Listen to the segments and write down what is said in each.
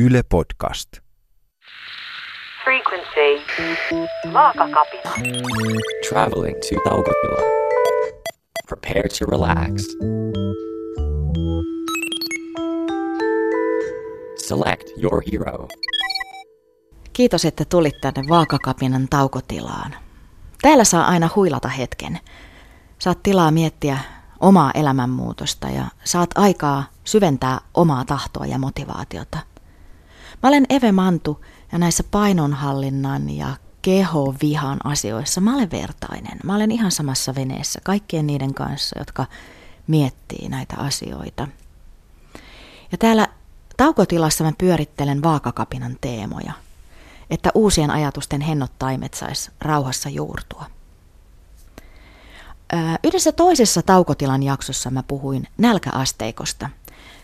Yle Podcast. Frequency. Vaakakapina. Traveling to Taukotila. Prepare to relax. Select your hero. Kiitos, että tulit tänne Vaakakapinan taukotilaan. Täällä saa aina huilata hetken. Saat tilaa miettiä omaa elämänmuutosta ja saat aikaa syventää omaa tahtoa ja motivaatiota. Mä olen Eve Mantu ja näissä painonhallinnan ja kehovihan asioissa mä olen vertainen. Mä olen ihan samassa veneessä kaikkien niiden kanssa, jotka miettii näitä asioita. Ja täällä taukotilassa mä pyörittelen vaakakapinan teemoja, että uusien ajatusten hennot taimet sais rauhassa juurtua. Yhdessä toisessa taukotilan jaksossa mä puhuin nälkäasteikosta.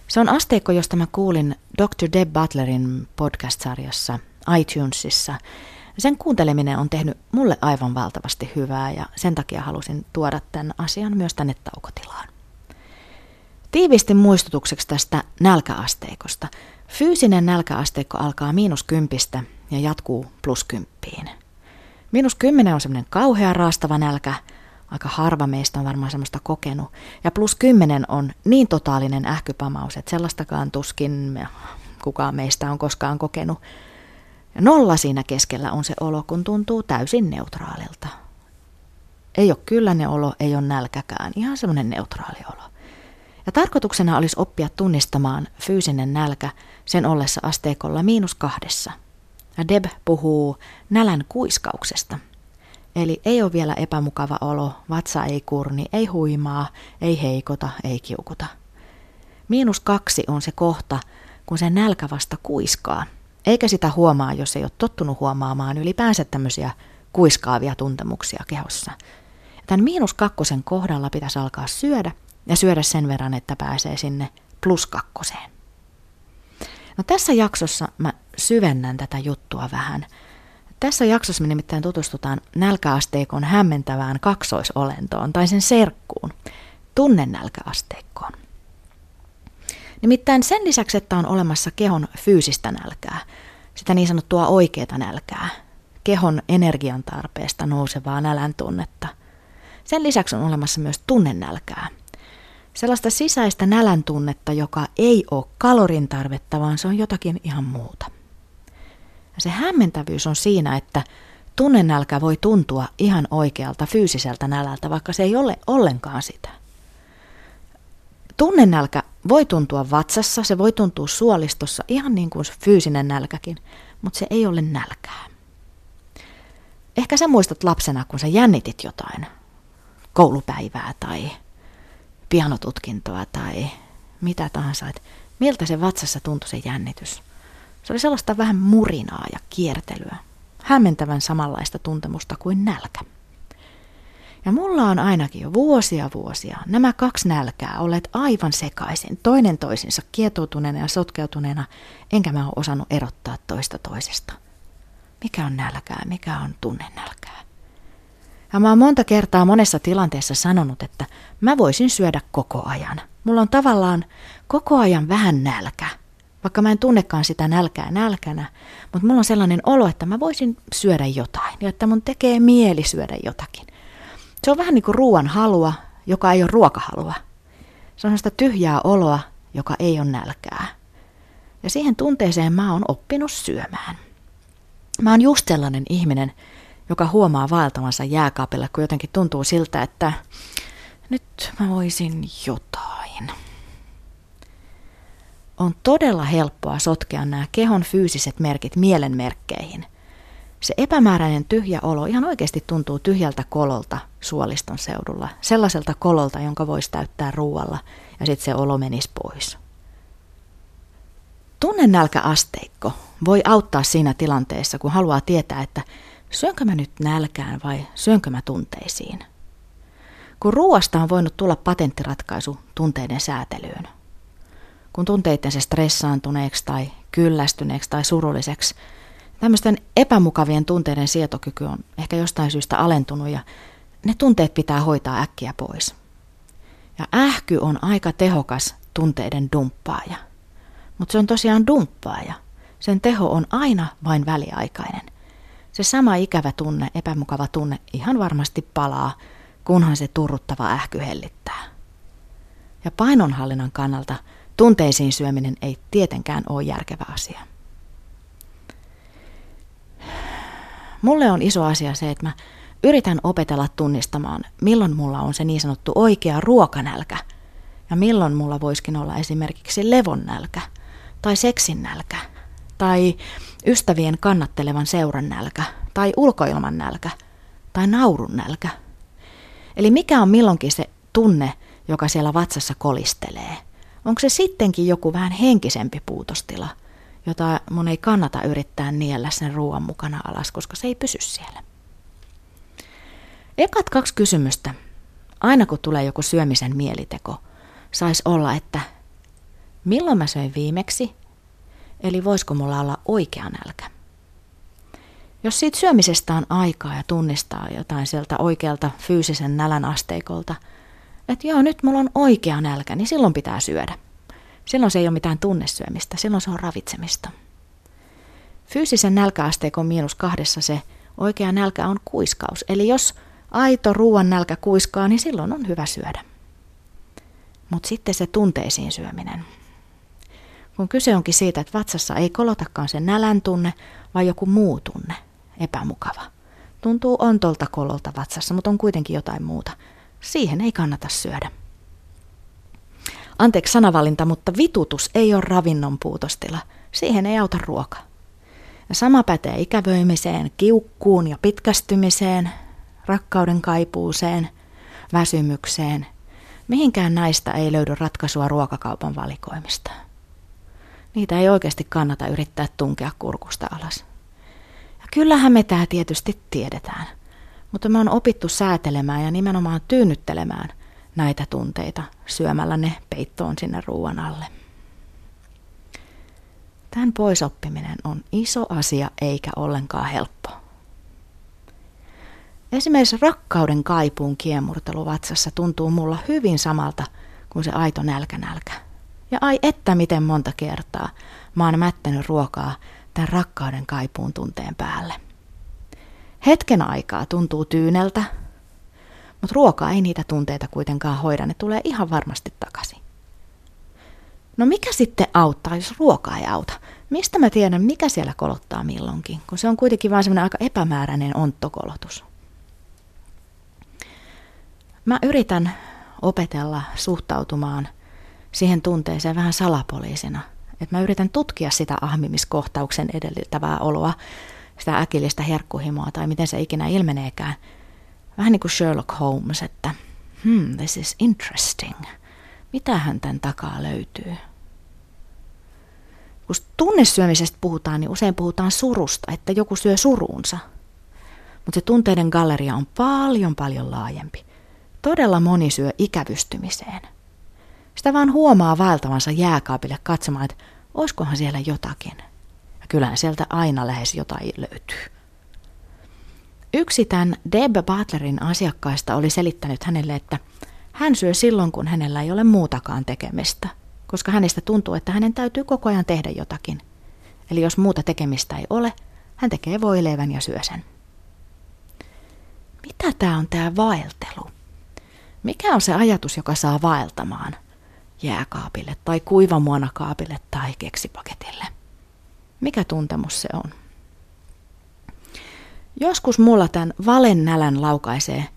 Se on asteikko, josta mä kuulin Dr. Deb Butlerin podcast-sarjassa iTunesissa. Sen kuunteleminen on tehnyt mulle aivan valtavasti hyvää ja sen takia halusin tuoda tämän asian myös tänne taukotilaan. Tiivisti muistutukseksi tästä nälkäasteikosta. Fyysinen nälkäasteikko alkaa miinus kympistä ja jatkuu plus kymppiin. Miinus kymmenen on semmoinen kauhea raastava nälkä – Aika harva meistä on varmaan semmoista kokenut. Ja plus kymmenen on niin totaalinen ähkypamaus, että sellaistakaan tuskin kukaan meistä on koskaan kokenut. Ja nolla siinä keskellä on se olo, kun tuntuu täysin neutraalilta. Ei ole kyllä ne olo, ei ole nälkäkään, ihan semmoinen neutraali olo. Ja tarkoituksena olisi oppia tunnistamaan fyysinen nälkä sen ollessa asteikolla miinus kahdessa. Ja Deb puhuu nälän kuiskauksesta – Eli ei ole vielä epämukava olo, vatsa ei kurni, ei huimaa, ei heikota, ei kiukuta. Miinus kaksi on se kohta, kun se nälkä vasta kuiskaa. Eikä sitä huomaa, jos ei ole tottunut huomaamaan ylipäänsä tämmöisiä kuiskaavia tuntemuksia kehossa. Tämän miinus kakkosen kohdalla pitäisi alkaa syödä ja syödä sen verran, että pääsee sinne plus kakkoseen. No tässä jaksossa mä syvennän tätä juttua vähän – tässä jaksossa me nimittäin tutustutaan nälkäasteikon hämmentävään kaksoisolentoon tai sen serkkuun, tunnenälkäasteikkoon. Nimittäin sen lisäksi, että on olemassa kehon fyysistä nälkää, sitä niin sanottua oikeata nälkää, kehon energian tarpeesta nousevaa nälän tunnetta. Sen lisäksi on olemassa myös tunnenälkää. Sellaista sisäistä nälän tunnetta, joka ei ole kalorin tarvetta, vaan se on jotakin ihan muuta. Ja se hämmentävyys on siinä, että tunnenälkä voi tuntua ihan oikealta fyysiseltä nälältä, vaikka se ei ole ollenkaan sitä. Tunnenälkä voi tuntua vatsassa, se voi tuntua suolistossa ihan niin kuin fyysinen nälkäkin, mutta se ei ole nälkää. Ehkä sä muistat lapsena, kun sä jännitit jotain, koulupäivää tai pianotutkintoa tai mitä tahansa, että miltä se vatsassa tuntui se jännitys. Se oli sellaista vähän murinaa ja kiertelyä, hämmentävän samanlaista tuntemusta kuin nälkä. Ja mulla on ainakin jo vuosia vuosia nämä kaksi nälkää olleet aivan sekaisin, toinen toisinsa kietoutuneena ja sotkeutuneena, enkä mä ole osannut erottaa toista toisesta. Mikä on nälkää, mikä on tunnenälkää? Ja mä oon monta kertaa monessa tilanteessa sanonut, että mä voisin syödä koko ajan. Mulla on tavallaan koko ajan vähän nälkä, vaikka mä en tunnekaan sitä nälkää nälkänä, mutta mulla on sellainen olo, että mä voisin syödä jotain ja että mun tekee mieli syödä jotakin. Se on vähän niin kuin ruoan halua, joka ei ole ruokahalua. Se on sitä tyhjää oloa, joka ei ole nälkää. Ja siihen tunteeseen mä oon oppinut syömään. Mä oon just sellainen ihminen, joka huomaa vaeltavansa jääkaapilla, kun jotenkin tuntuu siltä, että nyt mä voisin jotain on todella helppoa sotkea nämä kehon fyysiset merkit mielenmerkkeihin. Se epämääräinen tyhjä olo ihan oikeasti tuntuu tyhjältä kololta suoliston seudulla, sellaiselta kololta, jonka voisi täyttää ruualla ja sitten se olo menisi pois. Tunnenälkäasteikko voi auttaa siinä tilanteessa, kun haluaa tietää, että syönkö mä nyt nälkään vai syönkö mä tunteisiin. Kun ruoasta on voinut tulla patenttiratkaisu tunteiden säätelyyn, kun tuntee itsensä stressaantuneeksi tai kyllästyneeksi tai surulliseksi. Tämmöisten epämukavien tunteiden sietokyky on ehkä jostain syystä alentunut ja ne tunteet pitää hoitaa äkkiä pois. Ja ähky on aika tehokas tunteiden dumppaaja. Mutta se on tosiaan dumppaaja. sen teho on aina vain väliaikainen. Se sama ikävä tunne, epämukava tunne ihan varmasti palaa, kunhan se turruttava ähky hellittää. Ja painonhallinnan kannalta tunteisiin syöminen ei tietenkään ole järkevä asia. Mulle on iso asia se, että mä yritän opetella tunnistamaan, milloin mulla on se niin sanottu oikea ruokanälkä ja milloin mulla voisikin olla esimerkiksi levon nälkä tai seksin nälkä tai ystävien kannattelevan seuran nälkä tai ulkoilman nälkä tai naurun nälkä. Eli mikä on milloinkin se tunne, joka siellä vatsassa kolistelee? Onko se sittenkin joku vähän henkisempi puutostila – jota mun ei kannata yrittää niellä sen ruoan mukana alas, koska se ei pysy siellä. Ekat kaksi kysymystä, aina kun tulee joku syömisen mieliteko, saisi olla, että milloin mä söin viimeksi, eli voisiko mulla olla oikea nälkä. Jos siitä syömisestä on aikaa ja tunnistaa jotain sieltä oikealta fyysisen nälän asteikolta, että joo, nyt mulla on oikea nälkä, niin silloin pitää syödä. Silloin se ei ole mitään tunnesyömistä, silloin se on ravitsemista. Fyysisen nälkäasteikon miinus kahdessa se oikea nälkä on kuiskaus. Eli jos aito ruoan nälkä kuiskaa, niin silloin on hyvä syödä. Mutta sitten se tunteisiin syöminen. Kun kyse onkin siitä, että vatsassa ei kolotakaan se nälän tunne, vaan joku muu tunne, epämukava. Tuntuu ontolta kololta vatsassa, mutta on kuitenkin jotain muuta. Siihen ei kannata syödä. Anteeksi sanavalinta, mutta vitutus ei ole ravinnon puutostila. Siihen ei auta ruoka. Ja sama pätee ikävöimiseen, kiukkuun ja pitkästymiseen, rakkauden kaipuuseen, väsymykseen. Mihinkään näistä ei löydy ratkaisua ruokakaupan valikoimista. Niitä ei oikeasti kannata yrittää tunkea kurkusta alas. Ja kyllähän me tämä tietysti tiedetään, mutta me on opittu säätelemään ja nimenomaan tyynnyttelemään – näitä tunteita syömällä ne peittoon sinne ruoan alle. Tämän poisoppiminen on iso asia eikä ollenkaan helppo. Esimerkiksi rakkauden kaipuun kiemurtelu vatsassa tuntuu mulla hyvin samalta kuin se aito nälkänälkä. Ja ai että miten monta kertaa mä oon mättänyt ruokaa tämän rakkauden kaipuun tunteen päälle. Hetken aikaa tuntuu tyyneltä, mutta ruoka ei niitä tunteita kuitenkaan hoida, ne tulee ihan varmasti takaisin. No mikä sitten auttaa, jos ruoka ei auta? Mistä mä tiedän, mikä siellä kolottaa milloinkin, kun se on kuitenkin vain semmoinen aika epämääräinen onttokolotus. Mä yritän opetella suhtautumaan siihen tunteeseen vähän salapoliisina. Että mä yritän tutkia sitä ahmimiskohtauksen edellyttävää oloa, sitä äkillistä herkkuhimoa tai miten se ikinä ilmeneekään – vähän niin kuin Sherlock Holmes, että hmm, this is interesting. Mitähän tämän takaa löytyy? Kun tunnesyömisestä puhutaan, niin usein puhutaan surusta, että joku syö suruunsa. Mutta se tunteiden galleria on paljon paljon laajempi. Todella moni syö ikävystymiseen. Sitä vaan huomaa vaeltavansa jääkaapille katsomaan, että oiskohan siellä jotakin. Kyllähän sieltä aina lähes jotain löytyy. Yksi tämän Deb Butlerin asiakkaista oli selittänyt hänelle, että hän syö silloin, kun hänellä ei ole muutakaan tekemistä, koska hänestä tuntuu, että hänen täytyy koko ajan tehdä jotakin. Eli jos muuta tekemistä ei ole, hän tekee voileivän ja syö sen. Mitä tämä on tämä vaeltelu? Mikä on se ajatus, joka saa vaeltamaan jääkaapille tai kuivamuonakaapille tai keksipaketille? Mikä tuntemus se on? Joskus mulla tämän valennälän laukaisee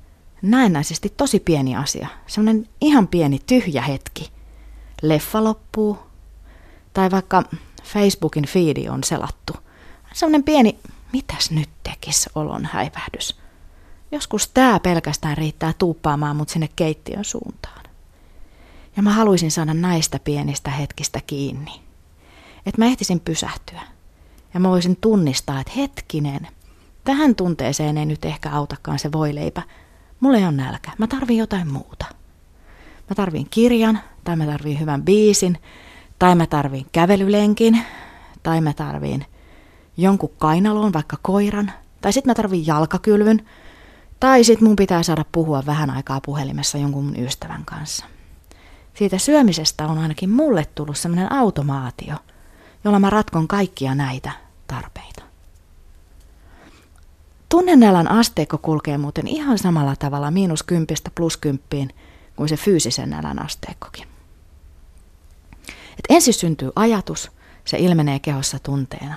näennäisesti tosi pieni asia. Semmoinen ihan pieni tyhjä hetki. Leffa loppuu. Tai vaikka Facebookin feedi on selattu. Semmoinen pieni, mitäs nyt tekis olon häivähdys. Joskus tää pelkästään riittää tuuppaamaan mut sinne keittiön suuntaan. Ja mä haluaisin saada näistä pienistä hetkistä kiinni. Että mä ehtisin pysähtyä. Ja mä voisin tunnistaa, että hetkinen – Tähän tunteeseen ei nyt ehkä autakaan se voileipä. Mulla ei ole nälkä. Mä tarvin jotain muuta. Mä tarvin kirjan, tai mä tarvin hyvän biisin, tai mä tarvin kävelylenkin, tai mä tarvin jonkun kainaloon, vaikka koiran, tai sit mä tarvin jalkakylvyn, tai sit mun pitää saada puhua vähän aikaa puhelimessa jonkun mun ystävän kanssa. Siitä syömisestä on ainakin mulle tullut semmoinen automaatio, jolla mä ratkon kaikkia näitä tarpeita. Tunnennälän asteikko kulkee muuten ihan samalla tavalla miinus kympistä plus kymppiin kuin se fyysisen nälän asteikkokin. Et ensin syntyy ajatus, se ilmenee kehossa tunteena.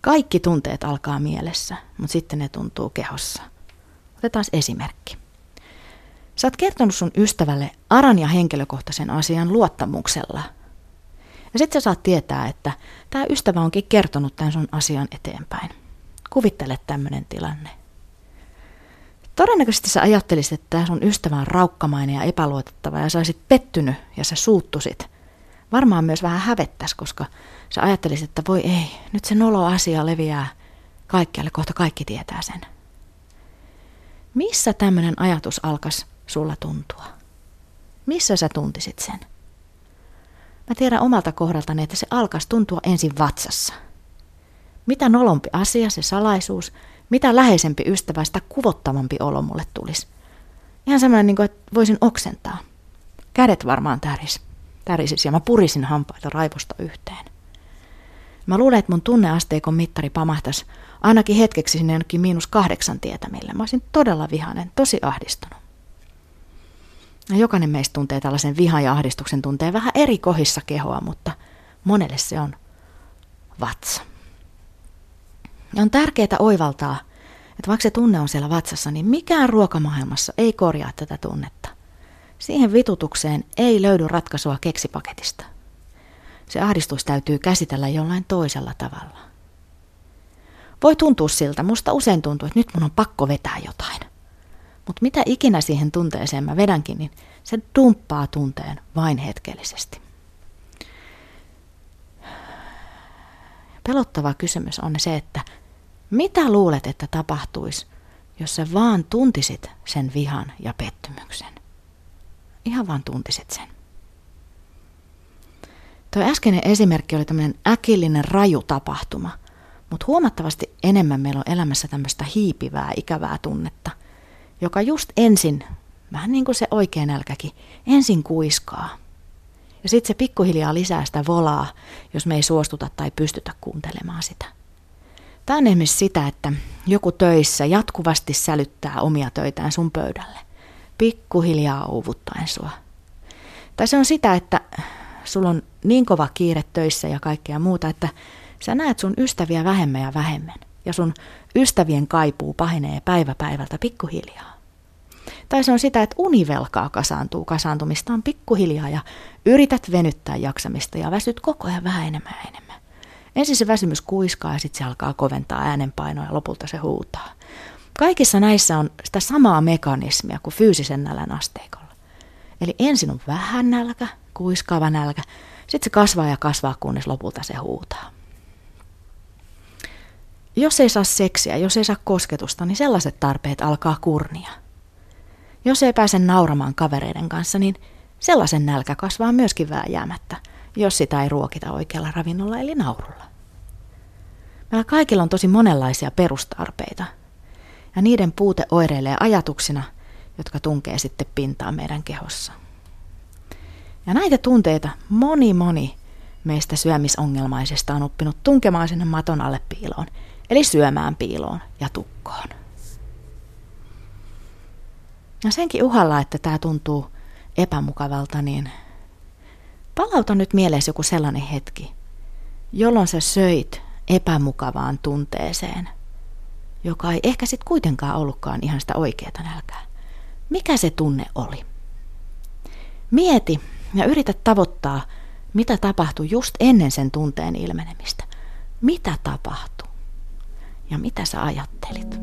Kaikki tunteet alkaa mielessä, mutta sitten ne tuntuu kehossa. Otetaan esimerkki. Sä oot kertonut sun ystävälle aran ja henkilökohtaisen asian luottamuksella. Ja sitten sä saat tietää, että tämä ystävä onkin kertonut tämän sun asian eteenpäin. Kuvittele tämmöinen tilanne. Todennäköisesti sä ajattelisit, että tämä sun ystävä on raukkamainen ja epäluotettava ja sä olisit pettynyt ja sä suuttusit. Varmaan myös vähän hävettäisi, koska sä ajattelisit, että voi ei, nyt se nolo asia leviää kaikkialle, kohta kaikki tietää sen. Missä tämmöinen ajatus alkas sulla tuntua? Missä sä tuntisit sen? Mä tiedän omalta kohdaltani, että se alkaisi tuntua ensin vatsassa. Mitä nolompi asia, se salaisuus, mitä läheisempi ystävä, sitä kuvottavampi olo mulle tulisi. Ihan semmoinen, niin kuin, että voisin oksentaa. Kädet varmaan täris, tärisis ja mä purisin hampaita raivosta yhteen. Mä luulen, että mun tunneasteikon mittari pamahtaisi ainakin hetkeksi sinne jonnekin miinus kahdeksan tietämille. Mä olisin todella vihainen, tosi ahdistunut. Ja jokainen meistä tuntee tällaisen vihan ja ahdistuksen tunteen vähän eri kohissa kehoa, mutta monelle se on vatsa. Ja on tärkeää oivaltaa, että vaikka se tunne on siellä vatsassa, niin mikään ruokamaailmassa ei korjaa tätä tunnetta. Siihen vitutukseen ei löydy ratkaisua keksipaketista. Se ahdistus täytyy käsitellä jollain toisella tavalla. Voi tuntua siltä, musta usein tuntuu, että nyt mun on pakko vetää jotain. Mutta mitä ikinä siihen tunteeseen mä vedänkin, niin se dumppaa tunteen vain hetkellisesti. Pelottava kysymys on se, että mitä luulet, että tapahtuisi, jos sä vaan tuntisit sen vihan ja pettymyksen? Ihan vaan tuntisit sen. Tuo äskeinen esimerkki oli tämmöinen äkillinen raju tapahtuma, mutta huomattavasti enemmän meillä on elämässä tämmöistä hiipivää, ikävää tunnetta, joka just ensin, vähän niin kuin se oikea nälkäkin, ensin kuiskaa. Ja sitten se pikkuhiljaa lisää sitä volaa, jos me ei suostuta tai pystytä kuuntelemaan sitä. Tämä on esimerkiksi sitä, että joku töissä jatkuvasti sälyttää omia töitään sun pöydälle, pikkuhiljaa uuvuttaen sua. Tai se on sitä, että sulla on niin kova kiire töissä ja kaikkea muuta, että sä näet sun ystäviä vähemmän ja vähemmän. Ja sun ystävien kaipuu pahenee päivä päivältä pikkuhiljaa. Tai se on sitä, että univelkaa kasaantuu kasaantumistaan pikkuhiljaa ja yrität venyttää jaksamista ja väsyt koko ajan vähän enemmän ja enemmän. Ensin se väsymys kuiskaa ja sitten se alkaa koventaa äänenpainoa ja lopulta se huutaa. Kaikissa näissä on sitä samaa mekanismia kuin fyysisen nälän asteikolla. Eli ensin on vähän nälkä, kuiskaava nälkä, sitten se kasvaa ja kasvaa, kunnes lopulta se huutaa. Jos ei saa seksiä, jos ei saa kosketusta, niin sellaiset tarpeet alkaa kurnia. Jos ei pääse nauramaan kavereiden kanssa, niin sellaisen nälkä kasvaa myöskin vääjäämättä, jos sitä ei ruokita oikealla ravinnolla eli naurulla. Meillä kaikilla on tosi monenlaisia perustarpeita, ja niiden puute oireilee ajatuksina, jotka tunkee sitten pintaan meidän kehossa. Ja näitä tunteita moni moni meistä syömisongelmaisesta on oppinut tunkemaan sinne maton alle piiloon, eli syömään piiloon ja tukkoon. Ja senkin uhalla, että tämä tuntuu epämukavalta, niin palauta nyt mieleen joku sellainen hetki, jolloin sä söit epämukavaan tunteeseen, joka ei ehkä sitten kuitenkaan ollutkaan ihan sitä oikeaa nälkää. Mikä se tunne oli? Mieti ja yritä tavoittaa, mitä tapahtui just ennen sen tunteen ilmenemistä. Mitä tapahtui? Ja mitä sä ajattelit?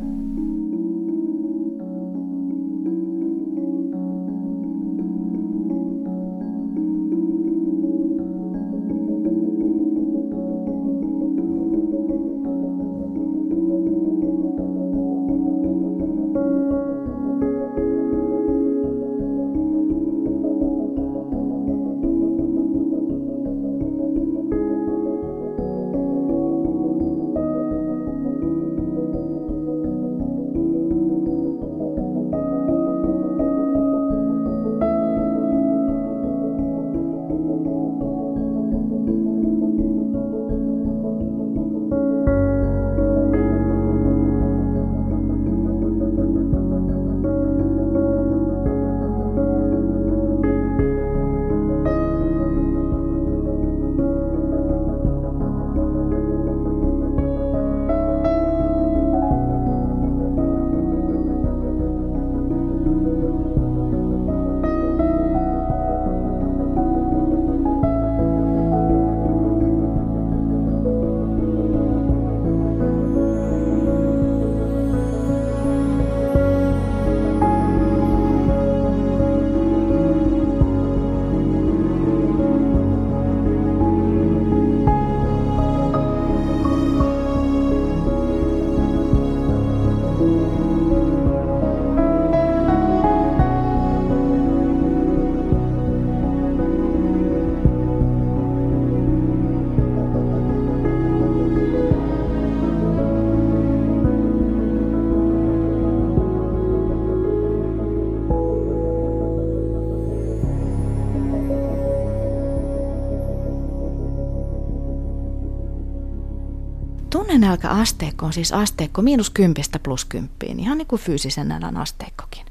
Tunnenälkäasteikko on siis asteikko miinus kympistä plus kymppiin, ihan niin kuin fyysisen nälän asteikkokin.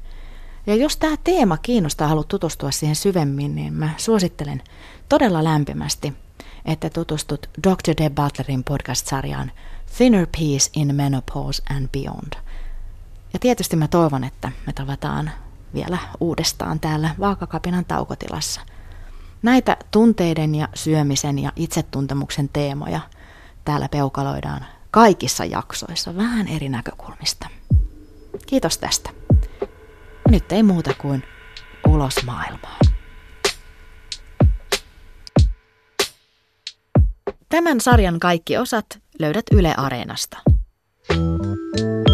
Ja jos tämä teema kiinnostaa haluat tutustua siihen syvemmin, niin mä suosittelen todella lämpimästi, että tutustut Dr. Deb Butlerin podcast-sarjaan Thinner Peace in Menopause and Beyond. Ja tietysti mä toivon, että me tavataan vielä uudestaan täällä vaakakapinan taukotilassa. Näitä tunteiden ja syömisen ja itsetuntemuksen teemoja täällä peukaloidaan kaikissa jaksoissa vähän eri näkökulmista. Kiitos tästä. Nyt ei muuta kuin ulos maailmaan. Tämän sarjan kaikki osat löydät Yle Areenasta. thank you